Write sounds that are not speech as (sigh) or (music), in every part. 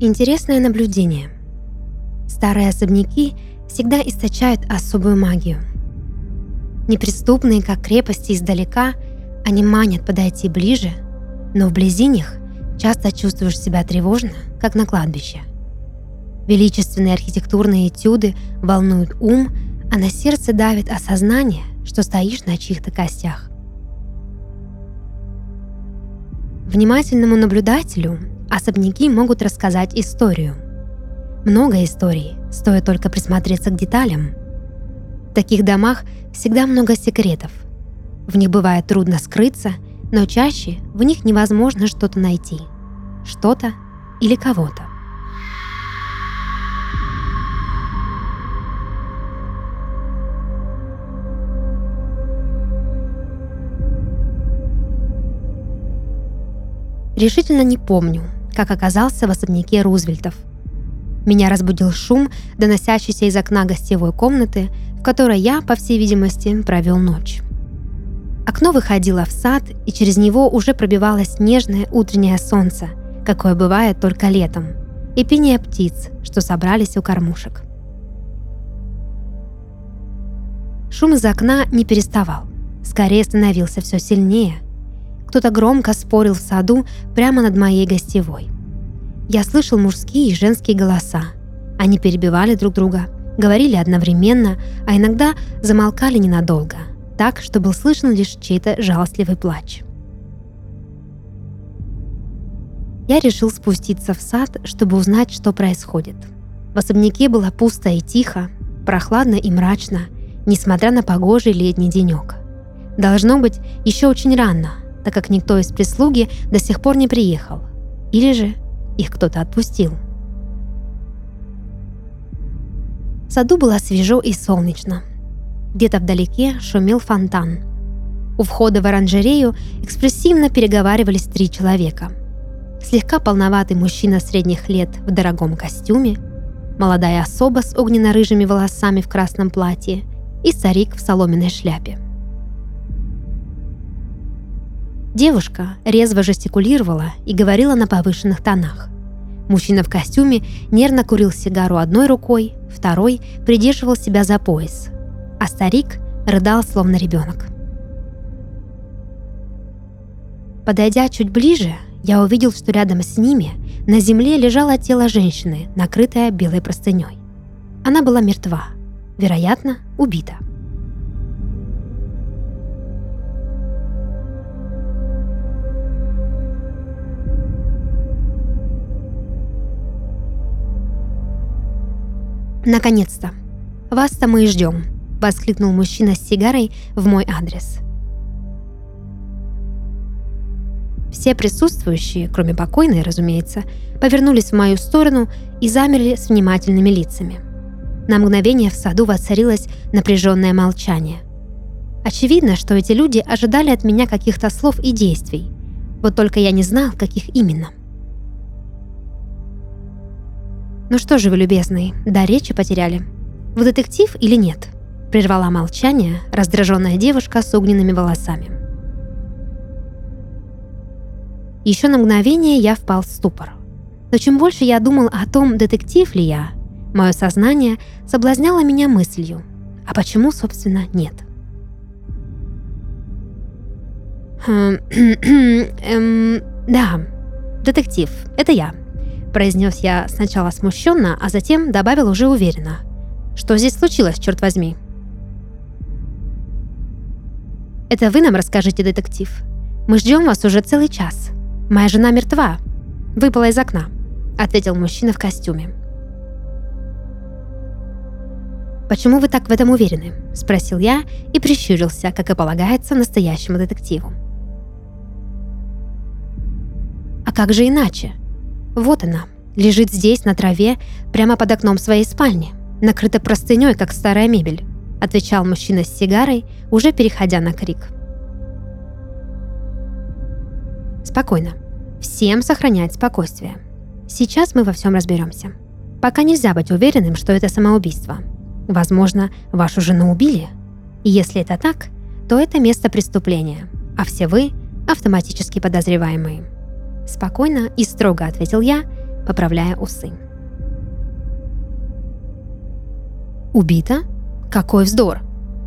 Интересное наблюдение. Старые особняки всегда источают особую магию. Неприступные, как крепости издалека, они манят подойти ближе, но вблизи них часто чувствуешь себя тревожно, как на кладбище. Величественные архитектурные этюды волнуют ум, а на сердце давит осознание, что стоишь на чьих-то костях. Внимательному наблюдателю особняки могут рассказать историю. Много историй, стоит только присмотреться к деталям. В таких домах всегда много секретов. В них бывает трудно скрыться, но чаще в них невозможно что-то найти. Что-то или кого-то. Решительно не помню, как оказался в особняке Рузвельтов. Меня разбудил шум, доносящийся из окна гостевой комнаты, в которой я, по всей видимости, провел ночь. Окно выходило в сад, и через него уже пробивалось нежное утреннее солнце, какое бывает только летом, и пение птиц, что собрались у кормушек. Шум из окна не переставал, скорее становился все сильнее – кто-то громко спорил в саду прямо над моей гостевой. Я слышал мужские и женские голоса. Они перебивали друг друга, говорили одновременно, а иногда замолкали ненадолго, так, что был слышен лишь чей-то жалостливый плач. Я решил спуститься в сад, чтобы узнать, что происходит. В особняке было пусто и тихо, прохладно и мрачно, несмотря на погожий летний денек. Должно быть, еще очень рано, так как никто из прислуги до сих пор не приехал. Или же их кто-то отпустил. В саду было свежо и солнечно. Где-то вдалеке шумел фонтан. У входа в оранжерею экспрессивно переговаривались три человека. Слегка полноватый мужчина средних лет в дорогом костюме, молодая особа с огненно-рыжими волосами в красном платье и старик в соломенной шляпе – Девушка резво жестикулировала и говорила на повышенных тонах. Мужчина в костюме нервно курил сигару одной рукой, второй придерживал себя за пояс, а старик рыдал словно ребенок. Подойдя чуть ближе, я увидел, что рядом с ними на земле лежало тело женщины, накрытое белой простыней. Она была мертва, вероятно, убита. «Наконец-то! Вас-то мы и ждем!» – воскликнул мужчина с сигарой в мой адрес. Все присутствующие, кроме покойной, разумеется, повернулись в мою сторону и замерли с внимательными лицами. На мгновение в саду воцарилось напряженное молчание. Очевидно, что эти люди ожидали от меня каких-то слов и действий. Вот только я не знал, каких именно. «Ну что же вы, любезный, до речи потеряли. Вы детектив или нет?» Прервала молчание раздраженная девушка с огненными волосами. Еще на мгновение я впал в ступор. Но чем больше я думал о том, детектив ли я, мое сознание соблазняло меня мыслью. А почему, собственно, нет? Хм, (clears throat) эм, да, детектив, это я произнес я сначала смущенно, а затем добавил уже уверенно. Что здесь случилось, черт возьми? Это вы нам расскажите, детектив. Мы ждем вас уже целый час. Моя жена мертва. Выпала из окна, ответил мужчина в костюме. «Почему вы так в этом уверены?» – спросил я и прищурился, как и полагается настоящему детективу. «А как же иначе?» Вот она, лежит здесь, на траве, прямо под окном своей спальни, накрыта простыней, как старая мебель, отвечал мужчина с сигарой, уже переходя на крик. Спокойно. Всем сохранять спокойствие. Сейчас мы во всем разберемся. Пока нельзя быть уверенным, что это самоубийство. Возможно, вашу жену убили. И если это так, то это место преступления, а все вы – автоматически подозреваемые. Спокойно и строго ответил я, поправляя усы. «Убита? Какой вздор!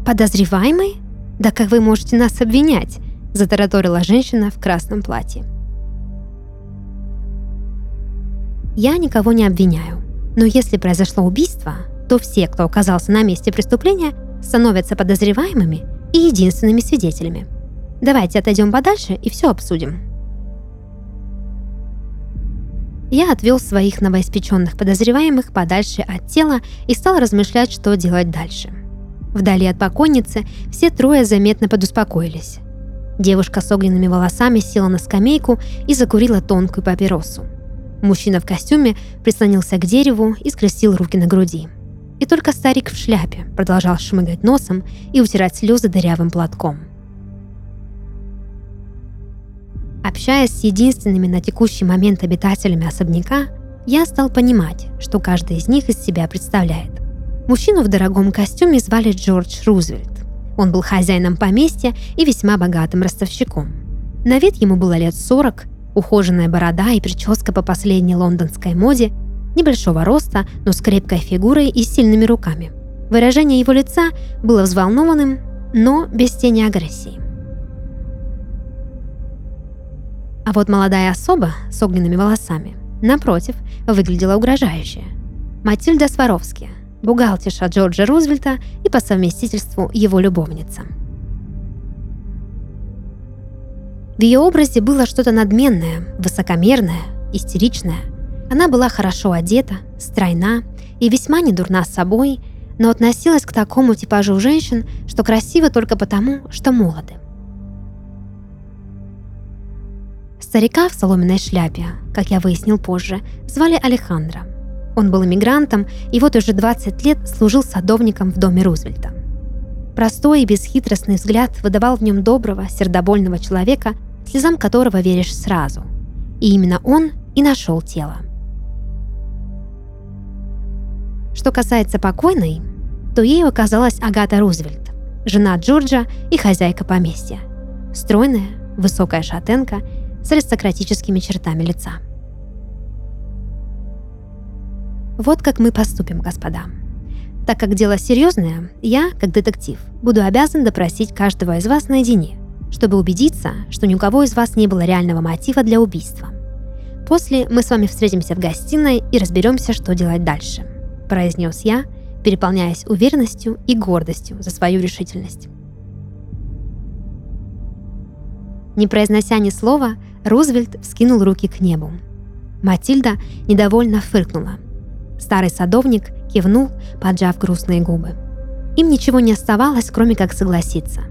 Подозреваемый? Да как вы можете нас обвинять?» – затараторила женщина в красном платье. Я никого не обвиняю, но если произошло убийство, то все, кто оказался на месте преступления, становятся подозреваемыми и единственными свидетелями. Давайте отойдем подальше и все обсудим. Я отвел своих новоиспеченных подозреваемых подальше от тела и стал размышлять, что делать дальше. Вдали от покойницы все трое заметно подуспокоились. Девушка с огненными волосами села на скамейку и закурила тонкую папиросу. Мужчина в костюме прислонился к дереву и скрестил руки на груди. И только старик в шляпе продолжал шмыгать носом и утирать слезы дырявым платком. Общаясь с единственными на текущий момент обитателями особняка, я стал понимать, что каждый из них из себя представляет. Мужчину в дорогом костюме звали Джордж Рузвельт. Он был хозяином поместья и весьма богатым ростовщиком. На вид ему было лет 40, ухоженная борода и прическа по последней лондонской моде, небольшого роста, но с крепкой фигурой и сильными руками. Выражение его лица было взволнованным, но без тени агрессии. А вот молодая особа с огненными волосами, напротив, выглядела угрожающе. Матильда Сваровски, бухгалтерша Джорджа Рузвельта и по совместительству его любовница. В ее образе было что-то надменное, высокомерное, истеричное. Она была хорошо одета, стройна и весьма недурна с собой, но относилась к такому типажу женщин, что красивы только потому, что молоды. Старика в соломенной шляпе, как я выяснил позже, звали Алехандро. Он был иммигрантом и вот уже 20 лет служил садовником в доме Рузвельта. Простой и бесхитростный взгляд выдавал в нем доброго, сердобольного человека, слезам которого веришь сразу. И именно он и нашел тело. Что касается покойной, то ей оказалась Агата Рузвельт, жена Джорджа и хозяйка поместья. Стройная, высокая шатенка с аристократическими чертами лица. Вот как мы поступим, господа. Так как дело серьезное, я, как детектив, буду обязан допросить каждого из вас наедине, чтобы убедиться, что ни у кого из вас не было реального мотива для убийства. После мы с вами встретимся в гостиной и разберемся, что делать дальше, произнес я, переполняясь уверенностью и гордостью за свою решительность. Не произнося ни слова, Рузвельт вскинул руки к небу. Матильда недовольно фыркнула. Старый садовник кивнул, поджав грустные губы. Им ничего не оставалось, кроме как согласиться.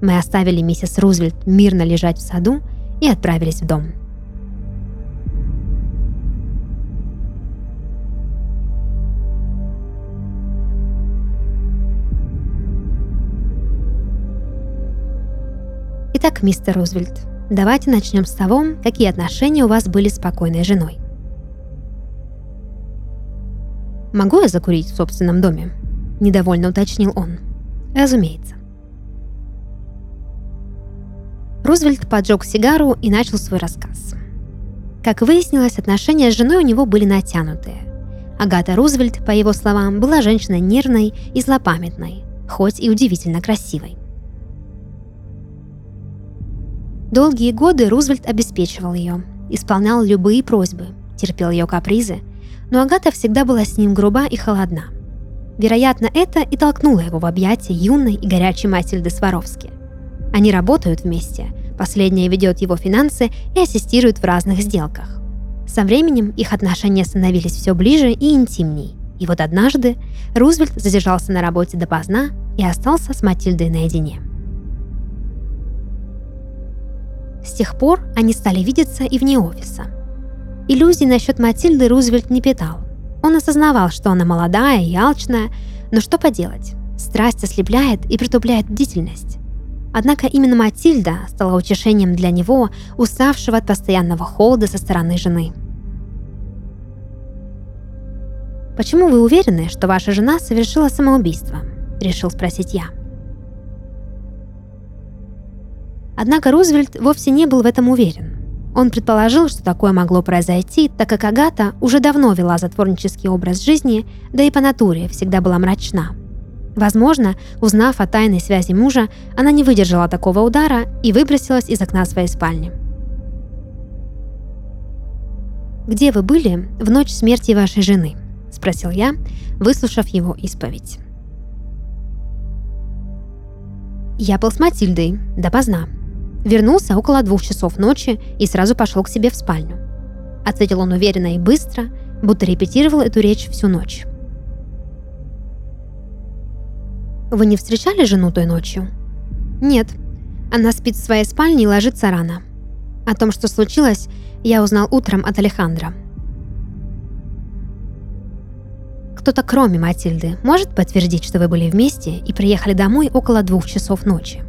Мы оставили миссис Рузвельт мирно лежать в саду и отправились в дом. Итак, мистер Рузвельт, давайте начнем с того, какие отношения у вас были с покойной женой. «Могу я закурить в собственном доме?» – недовольно уточнил он. «Разумеется». Рузвельт поджег сигару и начал свой рассказ. Как выяснилось, отношения с женой у него были натянутые. Агата Рузвельт, по его словам, была женщиной нервной и злопамятной, хоть и удивительно красивой. Долгие годы Рузвельт обеспечивал ее, исполнял любые просьбы, терпел ее капризы, но Агата всегда была с ним груба и холодна. Вероятно, это и толкнуло его в объятия юной и горячей Матильды Сваровски. Они работают вместе, последняя ведет его финансы и ассистирует в разных сделках. Со временем их отношения становились все ближе и интимней. И вот однажды Рузвельт задержался на работе допоздна и остался с Матильдой наедине. С тех пор они стали видеться и вне офиса. Иллюзий насчет Матильды Рузвельт не питал. Он осознавал, что она молодая и алчная, но что поделать? Страсть ослепляет и притупляет бдительность. Однако именно Матильда стала утешением для него, уставшего от постоянного холода со стороны жены. «Почему вы уверены, что ваша жена совершила самоубийство?» – решил спросить я. Однако Рузвельт вовсе не был в этом уверен. Он предположил, что такое могло произойти, так как Агата уже давно вела затворнический образ жизни, да и по натуре всегда была мрачна. Возможно, узнав о тайной связи мужа, она не выдержала такого удара и выбросилась из окна своей спальни. «Где вы были в ночь смерти вашей жены?» – спросил я, выслушав его исповедь. «Я был с Матильдой, допоздна. Вернулся около двух часов ночи и сразу пошел к себе в спальню. Ответил он уверенно и быстро, будто репетировал эту речь всю ночь. Вы не встречали жену той ночью? Нет. Она спит в своей спальне и ложится рано. О том, что случилось, я узнал утром от Алехандра. Кто-то кроме Матильды может подтвердить, что вы были вместе и приехали домой около двух часов ночи?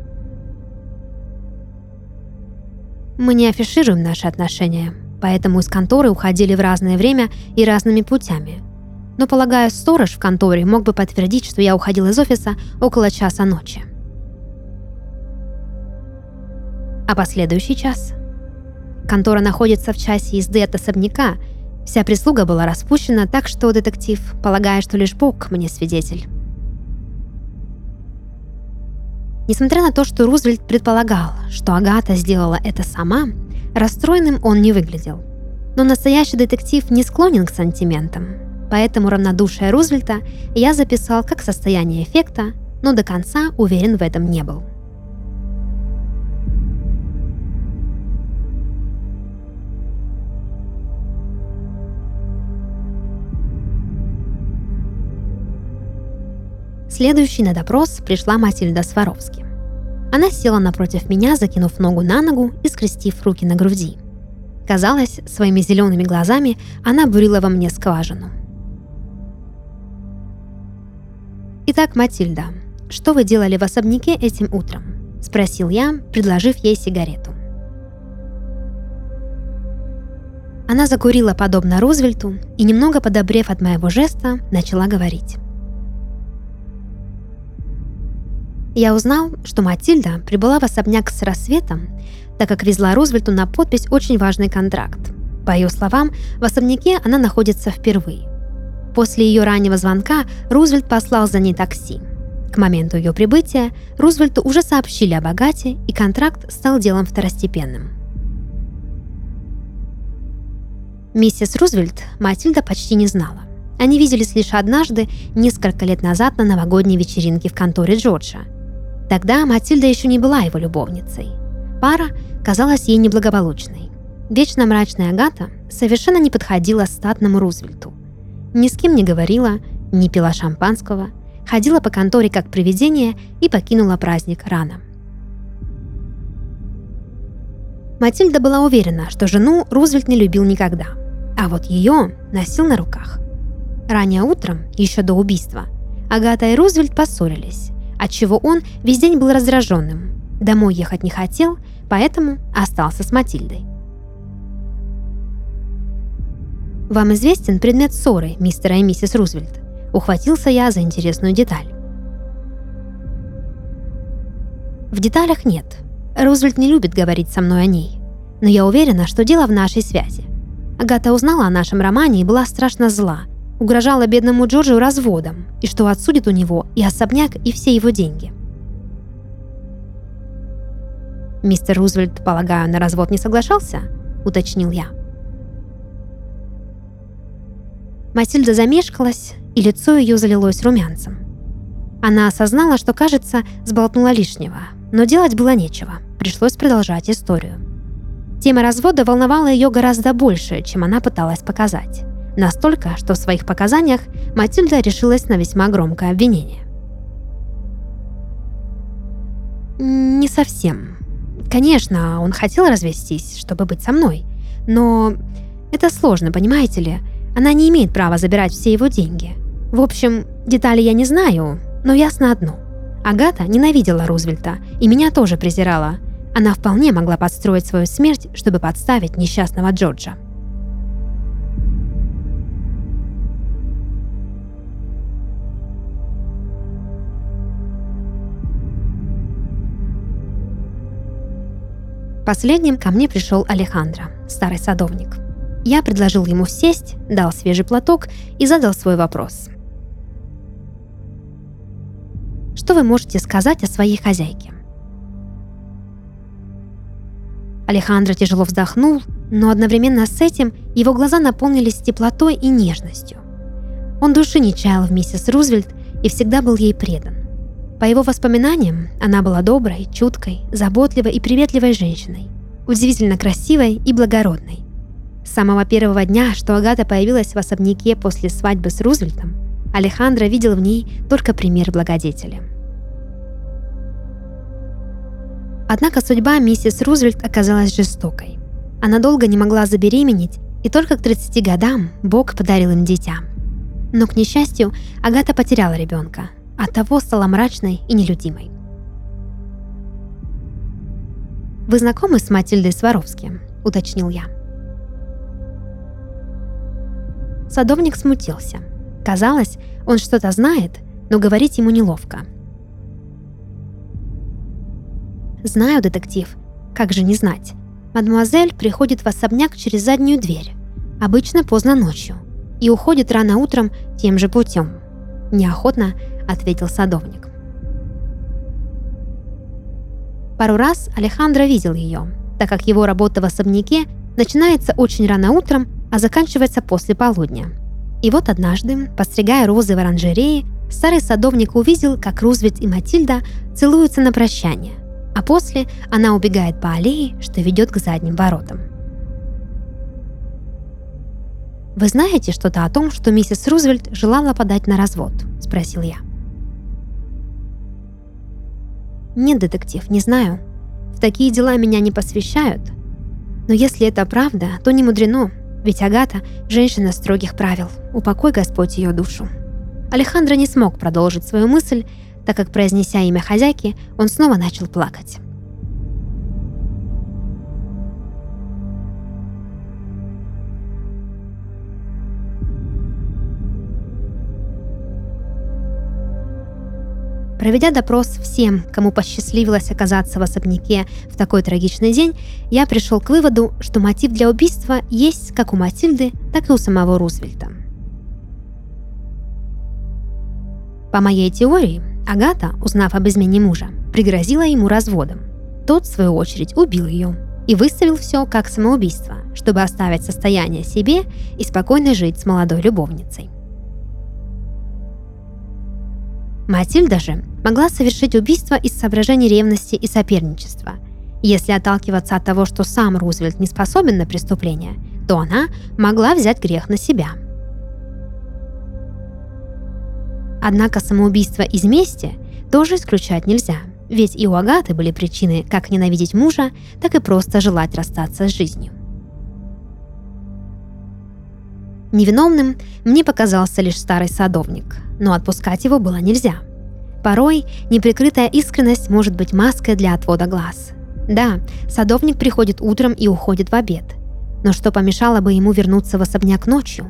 Мы не афишируем наши отношения, поэтому из конторы уходили в разное время и разными путями – но, полагаю, сторож в конторе мог бы подтвердить, что я уходил из офиса около часа ночи. А последующий час? Контора находится в часе езды от особняка. Вся прислуга была распущена, так что детектив, полагая, что лишь Бог мне свидетель. Несмотря на то, что Рузвельт предполагал, что Агата сделала это сама, расстроенным он не выглядел. Но настоящий детектив не склонен к сантиментам, Поэтому равнодушие Рузвельта я записал как состояние эффекта, но до конца уверен в этом не был. Следующей на допрос пришла Матильда Сваровски. Она села напротив меня, закинув ногу на ногу и скрестив руки на груди. Казалось, своими зелеными глазами она бурила во мне скважину – «Итак, Матильда, что вы делали в особняке этим утром?» – спросил я, предложив ей сигарету. Она закурила подобно Рузвельту и, немного подобрев от моего жеста, начала говорить. Я узнал, что Матильда прибыла в особняк с рассветом, так как везла Рузвельту на подпись очень важный контракт. По ее словам, в особняке она находится впервые. После ее раннего звонка Рузвельт послал за ней такси. К моменту ее прибытия Рузвельту уже сообщили об Агате, и контракт стал делом второстепенным. Миссис Рузвельт Матильда почти не знала. Они виделись лишь однажды, несколько лет назад на новогодней вечеринке в конторе Джорджа. Тогда Матильда еще не была его любовницей. Пара казалась ей неблагополучной. Вечно мрачная Агата совершенно не подходила статному Рузвельту – ни с кем не говорила, не пила шампанского, ходила по конторе как привидение и покинула праздник рано. Матильда была уверена, что жену Рузвельт не любил никогда, а вот ее носил на руках. Ранее утром, еще до убийства, Агата и Рузвельт поссорились, отчего он весь день был раздраженным. Домой ехать не хотел, поэтому остался с Матильдой. «Вам известен предмет ссоры мистера и миссис Рузвельт?» Ухватился я за интересную деталь. В деталях нет. Рузвельт не любит говорить со мной о ней. Но я уверена, что дело в нашей связи. Агата узнала о нашем романе и была страшно зла. Угрожала бедному Джорджу разводом, и что отсудит у него и особняк, и все его деньги. «Мистер Рузвельт, полагаю, на развод не соглашался?» – уточнил я. Матильда замешкалась, и лицо ее залилось румянцем. Она осознала, что, кажется, сболтнула лишнего, но делать было нечего, пришлось продолжать историю. Тема развода волновала ее гораздо больше, чем она пыталась показать. Настолько, что в своих показаниях Матильда решилась на весьма громкое обвинение. «Не совсем. Конечно, он хотел развестись, чтобы быть со мной. Но это сложно, понимаете ли? Она не имеет права забирать все его деньги. В общем, детали я не знаю, но ясно одно. Агата ненавидела Рузвельта и меня тоже презирала. Она вполне могла подстроить свою смерть, чтобы подставить несчастного Джорджа. Последним ко мне пришел Алехандро, старый садовник. Я предложил ему сесть, дал свежий платок и задал свой вопрос. Что вы можете сказать о своей хозяйке? Алехандро тяжело вздохнул, но одновременно с этим его глаза наполнились теплотой и нежностью. Он души не чаял в миссис Рузвельт и всегда был ей предан. По его воспоминаниям, она была доброй, чуткой, заботливой и приветливой женщиной, удивительно красивой и благородной. С самого первого дня, что Агата появилась в особняке после свадьбы с Рузвельтом, Алехандро видел в ней только пример благодетеля. Однако судьба миссис Рузвельт оказалась жестокой. Она долго не могла забеременеть, и только к 30 годам Бог подарил им дитя. Но, к несчастью, Агата потеряла ребенка, а того стала мрачной и нелюдимой. «Вы знакомы с Матильдой Сваровски?» – уточнил я. Садовник смутился. Казалось, он что-то знает, но говорить ему неловко. «Знаю, детектив. Как же не знать? Мадемуазель приходит в особняк через заднюю дверь, обычно поздно ночью, и уходит рано утром тем же путем. Неохотно ответил садовник. Пару раз Алехандро видел ее, так как его работа в особняке начинается очень рано утром, а заканчивается после полудня. И вот однажды, постригая розы в оранжерее, старый садовник увидел, как Рузвельт и Матильда целуются на прощание, а после она убегает по аллее, что ведет к задним воротам. «Вы знаете что-то о том, что миссис Рузвельт желала подать на развод?» – спросил я. «Нет, детектив, не знаю. В такие дела меня не посвящают. Но если это правда, то не мудрено, ведь Агата – женщина строгих правил. Упокой Господь ее душу». Алехандро не смог продолжить свою мысль, так как, произнеся имя хозяйки, он снова начал плакать. Проведя допрос всем, кому посчастливилось оказаться в особняке в такой трагичный день, я пришел к выводу, что мотив для убийства есть как у Матильды, так и у самого Рузвельта. По моей теории, Агата, узнав об измене мужа, пригрозила ему разводом. Тот, в свою очередь, убил ее и выставил все как самоубийство, чтобы оставить состояние себе и спокойно жить с молодой любовницей. Матильда же могла совершить убийство из соображений ревности и соперничества. Если отталкиваться от того, что сам Рузвельт не способен на преступление, то она могла взять грех на себя. Однако самоубийство из мести тоже исключать нельзя, ведь и у Агаты были причины как ненавидеть мужа, так и просто желать расстаться с жизнью. Невиновным мне показался лишь старый садовник, но отпускать его было нельзя. Порой неприкрытая искренность может быть маской для отвода глаз. Да, садовник приходит утром и уходит в обед. Но что помешало бы ему вернуться в особняк ночью?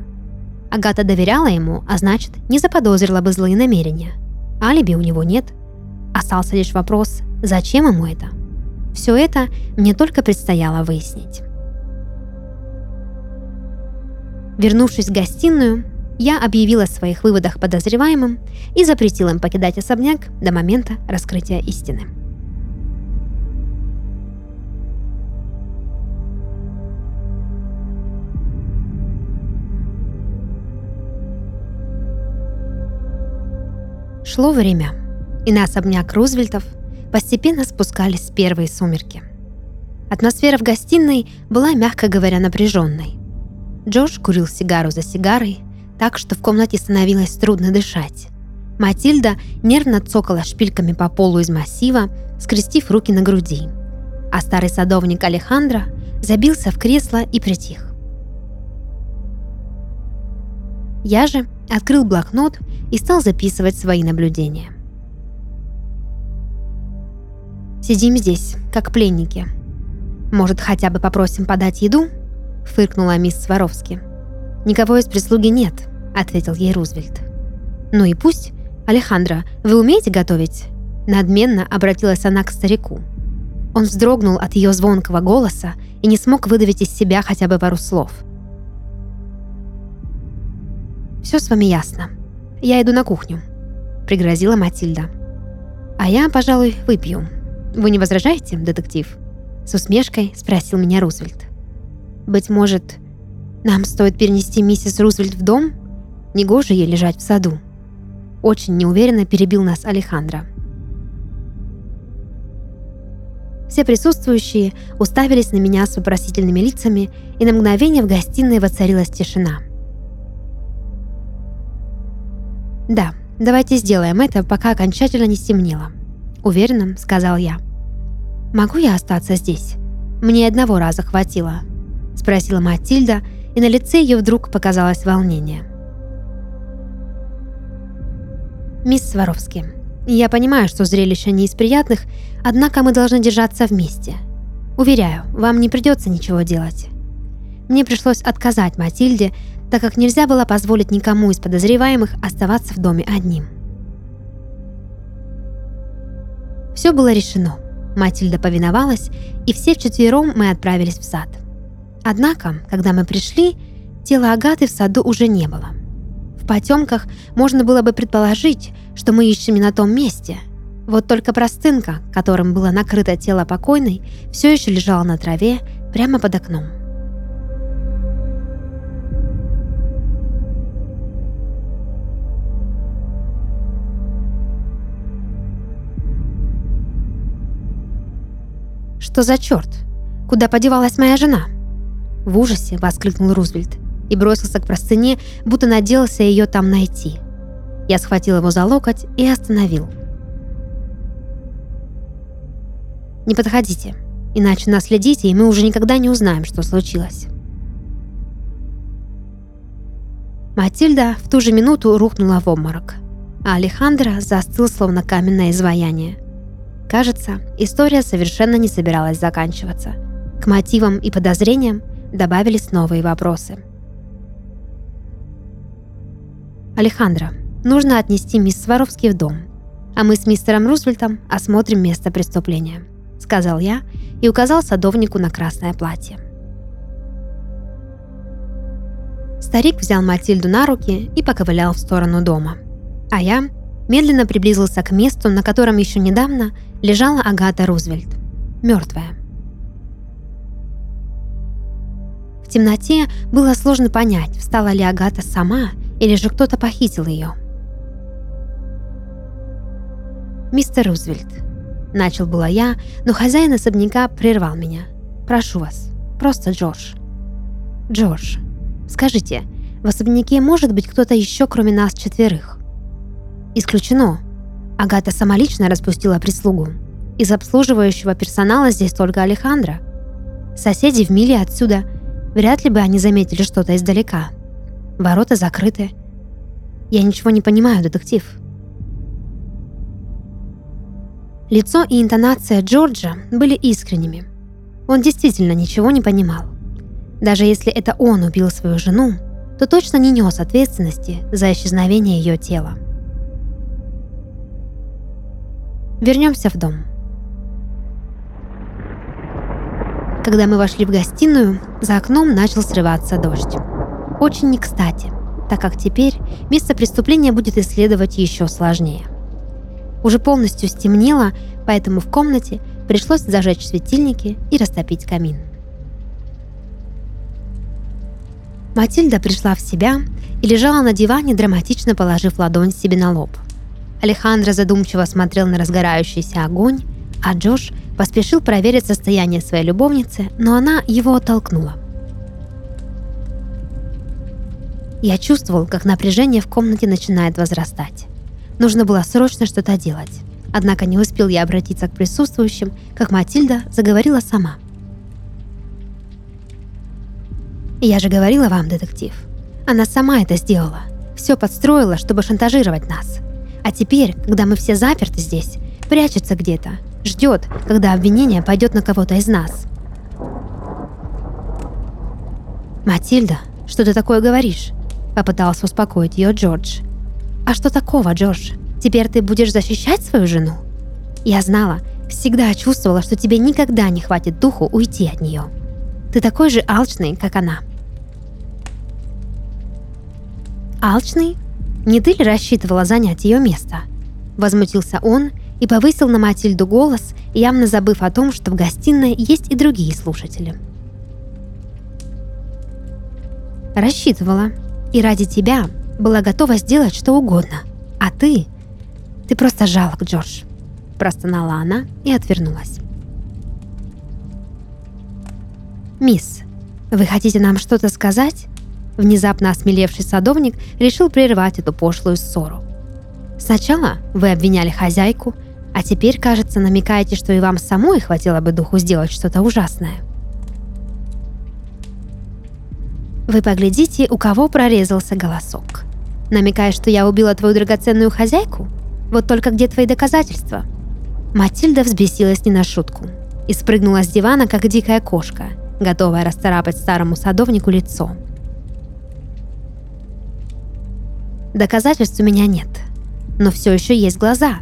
Агата доверяла ему, а значит, не заподозрила бы злые намерения. Алиби у него нет. Остался лишь вопрос, зачем ему это? Все это мне только предстояло выяснить. Вернувшись в гостиную, я объявила о своих выводах подозреваемым и запретила им покидать особняк до момента раскрытия истины. Шло время, и на особняк Рузвельтов постепенно спускались первые сумерки. Атмосфера в гостиной была, мягко говоря, напряженной. Джош курил сигару за сигарой, так что в комнате становилось трудно дышать. Матильда нервно цокала шпильками по полу из массива, скрестив руки на груди. А старый садовник Алехандро забился в кресло и притих. Я же открыл блокнот и стал записывать свои наблюдения. «Сидим здесь, как пленники. Может, хотя бы попросим подать еду?» — фыркнула мисс Сваровски. «Никого из прислуги нет», — ответил ей Рузвельт. «Ну и пусть. Алехандро, вы умеете готовить?» Надменно обратилась она к старику. Он вздрогнул от ее звонкого голоса и не смог выдавить из себя хотя бы пару слов. «Все с вами ясно. Я иду на кухню», — пригрозила Матильда. «А я, пожалуй, выпью. Вы не возражаете, детектив?» С усмешкой спросил меня Рузвельт. «Быть может, нам стоит перенести миссис Рузвельт в дом? Негоже ей лежать в саду». Очень неуверенно перебил нас Алехандро. Все присутствующие уставились на меня с вопросительными лицами, и на мгновение в гостиной воцарилась тишина. «Да, давайте сделаем это, пока окончательно не стемнело», — уверенно сказал я. «Могу я остаться здесь? Мне одного раза хватило», — спросила Матильда, и на лице ее вдруг показалось волнение. «Мисс Сваровски, я понимаю, что зрелище не из приятных, однако мы должны держаться вместе. Уверяю, вам не придется ничего делать. Мне пришлось отказать Матильде, так как нельзя было позволить никому из подозреваемых оставаться в доме одним. Все было решено. Матильда повиновалась, и все вчетвером мы отправились в сад. Однако, когда мы пришли, тела Агаты в саду уже не было – в потемках можно было бы предположить, что мы ищем не на том месте. Вот только простынка, которым было накрыто тело покойной, все еще лежала на траве прямо под окном. «Что за черт? Куда подевалась моя жена?» В ужасе воскликнул Рузвельт и бросился к простыне, будто надеялся ее там найти. Я схватил его за локоть и остановил. «Не подходите, иначе нас следите, и мы уже никогда не узнаем, что случилось». Матильда в ту же минуту рухнула в обморок, а Алехандро застыл, словно каменное изваяние. Кажется, история совершенно не собиралась заканчиваться. К мотивам и подозрениям добавились новые вопросы – «Алехандро, нужно отнести мисс Сваровски в дом, а мы с мистером Рузвельтом осмотрим место преступления», — сказал я и указал садовнику на красное платье. Старик взял Матильду на руки и поковылял в сторону дома, а я медленно приблизился к месту, на котором еще недавно лежала Агата Рузвельт, мертвая. Темноте было сложно понять, встала ли Агата сама или же кто-то похитил ее. «Мистер Рузвельт», — начал была я, но хозяин особняка прервал меня. «Прошу вас, просто Джордж». «Джордж, скажите, в особняке может быть кто-то еще, кроме нас четверых?» «Исключено. Агата самолично распустила прислугу. Из обслуживающего персонала здесь только Алехандро. Соседи в миле отсюда. Вряд ли бы они заметили что-то издалека. Ворота закрыты. Я ничего не понимаю, детектив. Лицо и интонация Джорджа были искренними. Он действительно ничего не понимал. Даже если это он убил свою жену, то точно не нес ответственности за исчезновение ее тела. Вернемся в дом. Когда мы вошли в гостиную, за окном начал срываться дождь. Очень не кстати, так как теперь место преступления будет исследовать еще сложнее. Уже полностью стемнело, поэтому в комнате пришлось зажечь светильники и растопить камин. Матильда пришла в себя и лежала на диване, драматично положив ладонь себе на лоб. Алехандро задумчиво смотрел на разгорающийся огонь, а Джош поспешил проверить состояние своей любовницы, но она его оттолкнула. Я чувствовал, как напряжение в комнате начинает возрастать. Нужно было срочно что-то делать. Однако не успел я обратиться к присутствующим, как Матильда заговорила сама. «Я же говорила вам, детектив. Она сама это сделала. Все подстроила, чтобы шантажировать нас. А теперь, когда мы все заперты здесь, прячется где-то, ждет, когда обвинение пойдет на кого-то из нас. «Матильда, что ты такое говоришь? Попытался успокоить ее Джордж. «А что такого, Джордж? Теперь ты будешь защищать свою жену?» Я знала, Всегда чувствовала, что тебе никогда не хватит духу уйти от нее. Ты такой же алчный, как она. Алчный? Не ты ли рассчитывала занять ее место? Возмутился он и повысил на Матильду голос, явно забыв о том, что в гостиной есть и другие слушатели. Рассчитывала. И ради тебя была готова сделать что угодно. А ты... Ты просто жалок, Джордж. Простонала она и отвернулась. «Мисс, вы хотите нам что-то сказать?» Внезапно осмелевший садовник решил прервать эту пошлую ссору. «Сначала вы обвиняли хозяйку, а теперь, кажется, намекаете, что и вам самой хватило бы духу сделать что-то ужасное». Вы поглядите, у кого прорезался голосок. Намекаешь, что я убила твою драгоценную хозяйку? Вот только где твои доказательства? Матильда взбесилась не на шутку и спрыгнула с дивана, как дикая кошка, готовая расцарапать старому садовнику лицо. Доказательств у меня нет, но все еще есть глаза.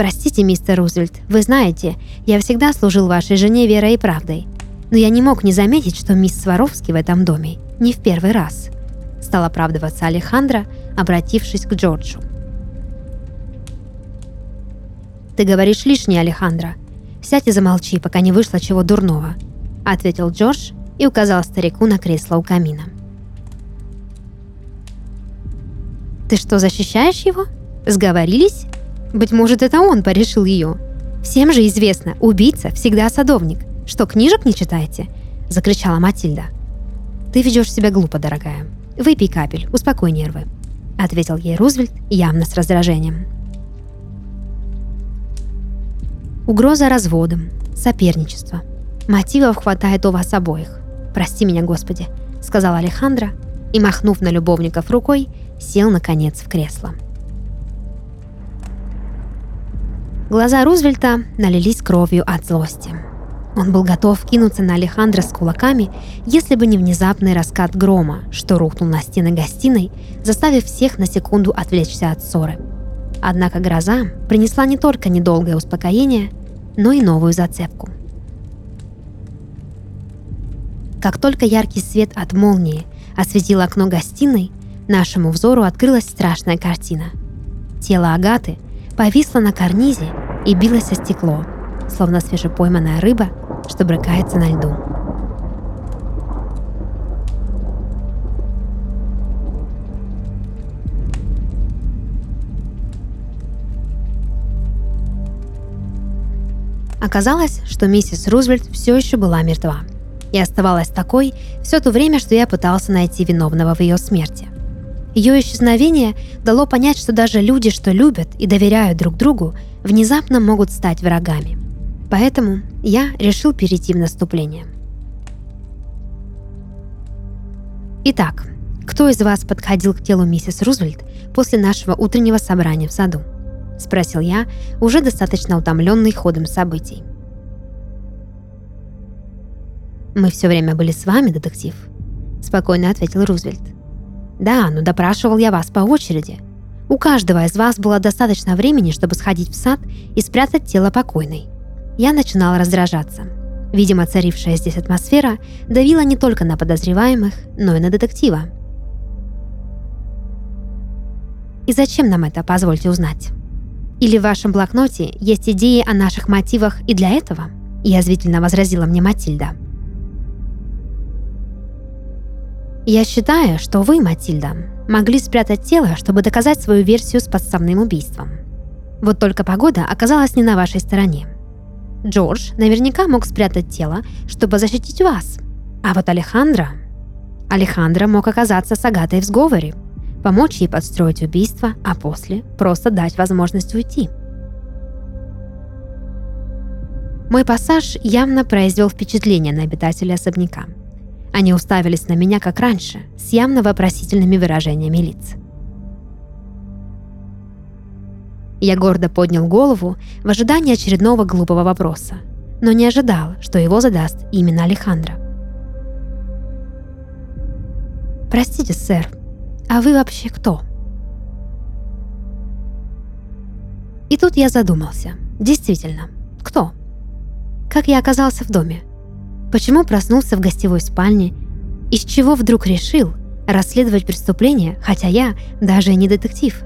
Простите, мистер Рузвельт, вы знаете, я всегда служил вашей жене верой и правдой, но я не мог не заметить, что мисс Сваровский в этом доме не в первый раз. Стал оправдываться Алехандро, обратившись к Джорджу. «Ты говоришь лишнее, Алехандро. Сядь и замолчи, пока не вышло чего дурного», — ответил Джордж и указал старику на кресло у камина. «Ты что, защищаешь его? Сговорились? Быть может, это он порешил ее. Всем же известно, убийца всегда садовник. Что, книжек не читаете?» — закричала Матильда. «Ты ведешь себя глупо, дорогая. Выпей капель, успокой нервы», — ответил ей Рузвельт явно с раздражением. Угроза разводом, соперничество. Мотивов хватает у вас обоих. Прости меня, Господи, сказал Алехандро и, махнув на любовников рукой, сел наконец в кресло. Глаза Рузвельта налились кровью от злости. Он был готов кинуться на Алехандро с кулаками, если бы не внезапный раскат грома, что рухнул на стены гостиной, заставив всех на секунду отвлечься от ссоры. Однако гроза принесла не только недолгое успокоение, но и новую зацепку. Как только яркий свет от молнии осветил окно гостиной, нашему взору открылась страшная картина. Тело Агаты повисло на карнизе и билось о стекло, словно свежепойманная рыба, что брыкается на льду. Оказалось, что миссис Рузвельт все еще была мертва. И оставалась такой все то время, что я пытался найти виновного в ее смерти. Ее исчезновение дало понять, что даже люди, что любят и доверяют друг другу, внезапно могут стать врагами. Поэтому я решил перейти в наступление. Итак, кто из вас подходил к телу миссис Рузвельт после нашего утреннего собрания в саду? — спросил я, уже достаточно утомленный ходом событий. «Мы все время были с вами, детектив», — спокойно ответил Рузвельт. «Да, но допрашивал я вас по очереди. У каждого из вас было достаточно времени, чтобы сходить в сад и спрятать тело покойной. Я начинала раздражаться. Видимо, царившая здесь атмосфера давила не только на подозреваемых, но и на детектива. И зачем нам это, позвольте узнать? Или в вашем блокноте есть идеи о наших мотивах и для этого?» Язвительно возразила мне Матильда. «Я считаю, что вы, Матильда, могли спрятать тело, чтобы доказать свою версию с подставным убийством. Вот только погода оказалась не на вашей стороне. Джордж наверняка мог спрятать тело, чтобы защитить вас. А вот Алехандро... Алехандро мог оказаться с Агатой в сговоре, помочь ей подстроить убийство, а после просто дать возможность уйти. Мой пассаж явно произвел впечатление на обитателей особняка. Они уставились на меня, как раньше, с явно вопросительными выражениями лиц. Я гордо поднял голову в ожидании очередного глупого вопроса, но не ожидал, что его задаст именно Алехандро. «Простите, сэр, а вы вообще кто? И тут я задумался. Действительно, Кто? Как я оказался в доме? Почему проснулся в гостевой спальне? Из чего вдруг решил расследовать преступление, хотя я даже не детектив?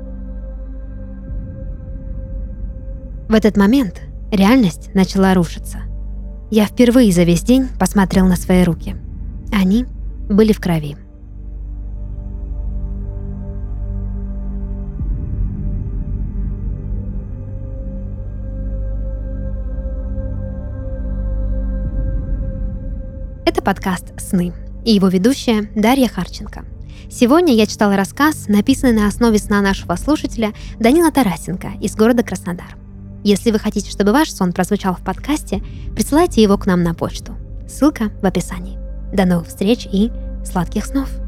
В этот момент реальность начала рушиться. Я впервые за весь день посмотрел на свои руки. Они были в крови. Это подкаст «Сны» и его ведущая Дарья Харченко. Сегодня я читала рассказ, написанный на основе сна нашего слушателя Данила Тарасенко из города Краснодар. Если вы хотите, чтобы ваш сон прозвучал в подкасте, присылайте его к нам на почту. Ссылка в описании. До новых встреч и сладких снов!